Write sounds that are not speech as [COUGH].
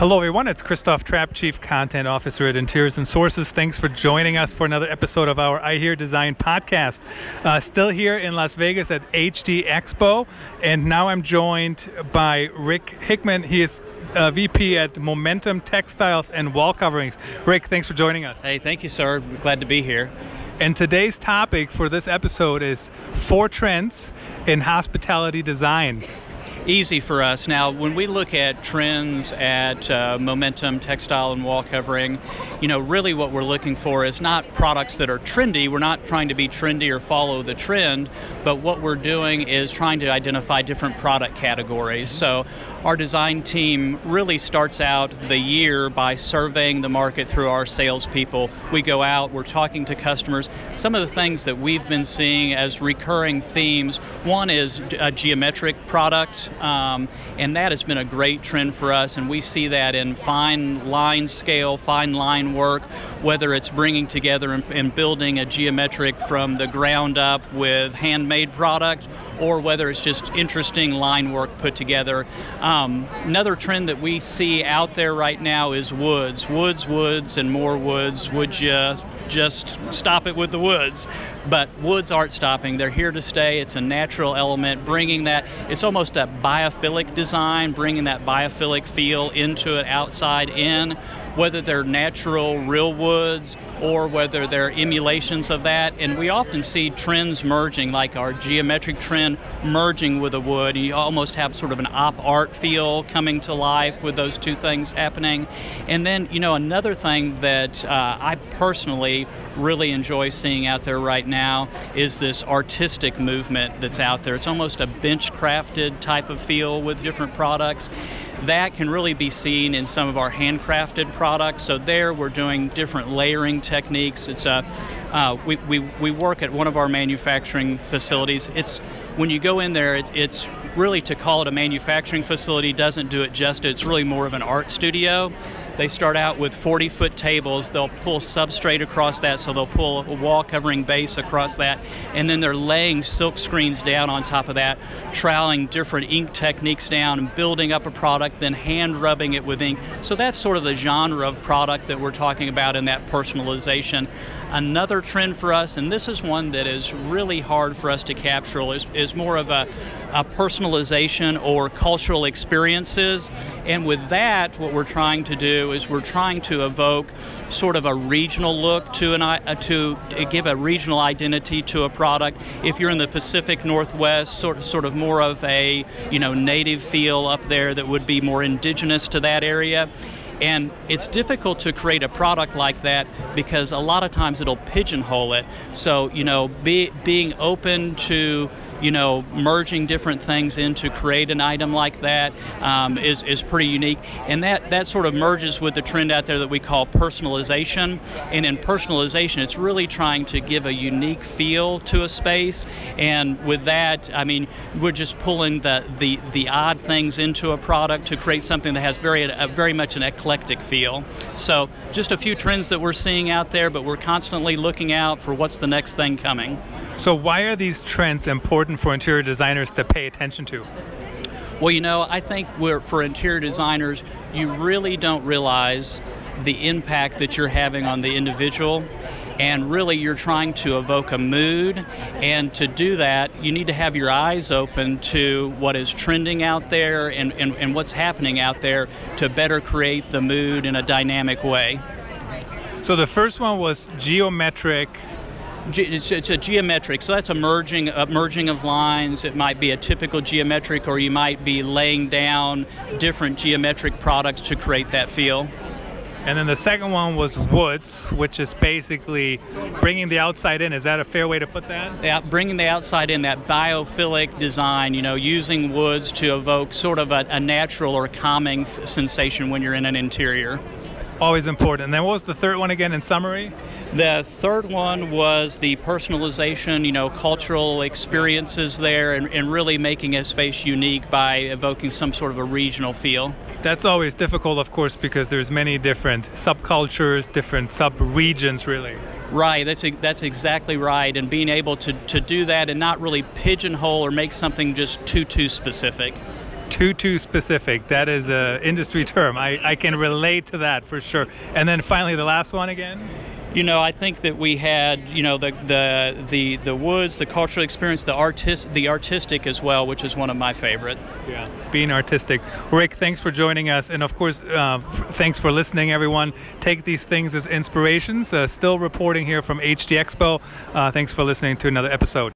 Hello, everyone. It's Christoph Trapp, Chief Content Officer at Interiors and Sources. Thanks for joining us for another episode of our I Hear Design podcast. Uh, still here in Las Vegas at HD Expo, and now I'm joined by Rick Hickman. He is uh, VP at Momentum Textiles and Wall Coverings. Rick, thanks for joining us. Hey, thank you, sir. Glad to be here. And today's topic for this episode is four trends in hospitality design easy for us. Now, when we look at trends at uh, Momentum Textile and Wall Covering, you know, really what we're looking for is not products that are trendy. We're not trying to be trendy or follow the trend, but what we're doing is trying to identify different product categories. So our design team really starts out the year by surveying the market through our salespeople. We go out, we're talking to customers. Some of the things that we've been seeing as recurring themes one is a geometric product, um, and that has been a great trend for us, and we see that in fine line scale, fine line work, whether it's bringing together and, and building a geometric from the ground up with handmade product or whether it's just interesting line work put together. Um, another trend that we see out there right now is woods, woods, woods, and more woods. Would you just stop it with the woods? But woods aren't stopping. They're here to stay. It's a natural element, bringing that. It's almost a biophilic design, bringing that biophilic feel into it, outside in whether they're natural, real woods, or whether they're emulations of that. And we often see trends merging, like our geometric trend merging with a wood. You almost have sort of an op art feel coming to life with those two things happening. And then, you know, another thing that uh, I personally really enjoy seeing out there right now is this artistic movement that's out there. It's almost a bench crafted type of feel with different products that can really be seen in some of our handcrafted products. So there we're doing different layering techniques. It's a uh, we, we, we work at one of our manufacturing facilities. It's when you go in there, it's, it's really to call it a manufacturing facility doesn't do it justice. It's really more of an art studio. They start out with 40 foot tables. They'll pull substrate across that, so they'll pull a wall covering base across that, and then they're laying silk screens down on top of that, troweling different ink techniques down, and building up a product, then hand rubbing it with ink. So that's sort of the genre of product that we're talking about in that personalization. Another trend for us, and this is one that is really hard for us to capture, is, is more of a, a personalization or cultural experiences. And with that, what we're trying to do is we're trying to evoke sort of a regional look to an uh, to give a regional identity to a product. If you're in the Pacific Northwest, sort of, sort of more of a you know native feel up there that would be more indigenous to that area. And it's difficult to create a product like that because a lot of times it'll pigeonhole it. So, you know, be, being open to you know, merging different things in to create an item like that um, is is pretty unique. And that, that sort of merges with the trend out there that we call personalization. And in personalization, it's really trying to give a unique feel to a space. And with that, I mean, we're just pulling the, the, the odd things into a product to create something that has very, a, very much an eclectic feel. So just a few trends that we're seeing out there, but we're constantly looking out for what's the next thing coming. So why are these trends important for interior designers to pay attention to? Well, you know, I think we're, for interior designers, you really don't realize the impact that you're having on the individual. And really you're trying to evoke a mood. And to do that you need to have your eyes open to what is trending out there and, and, and what's happening out there to better create the mood in a dynamic way. So the first one was geometric it's, it's, a geometric, so that's a merging, a merging of lines. It might be a typical geometric, or you might be laying down different geometric products to create that feel. And then the second one was woods, which is basically bringing the outside in. Is that a fair way to put that? Yeah, bringing the outside in, that biophilic design, you know, using woods to evoke sort of a, a natural or calming sensation when you're in an interior. Always important. And then what was the third one again in summary? The third one was the personalization, you know, cultural experiences there and, and really making a space unique by evoking some sort of a regional feel that's always difficult of course because there's many different subcultures different sub-regions really right that's that's exactly right and being able to, to do that and not really pigeonhole or make something just too too specific too too specific. That is a industry [LAUGHS] term. I, I can relate to that for sure. And then finally, the last one again. You know, I think that we had, you know, the the the, the woods, the cultural experience, the artist, the artistic as well, which is one of my favorite. Yeah, being artistic. Rick, thanks for joining us, and of course, uh, f- thanks for listening, everyone. Take these things as inspirations. Uh, still reporting here from HD Expo. Uh, thanks for listening to another episode.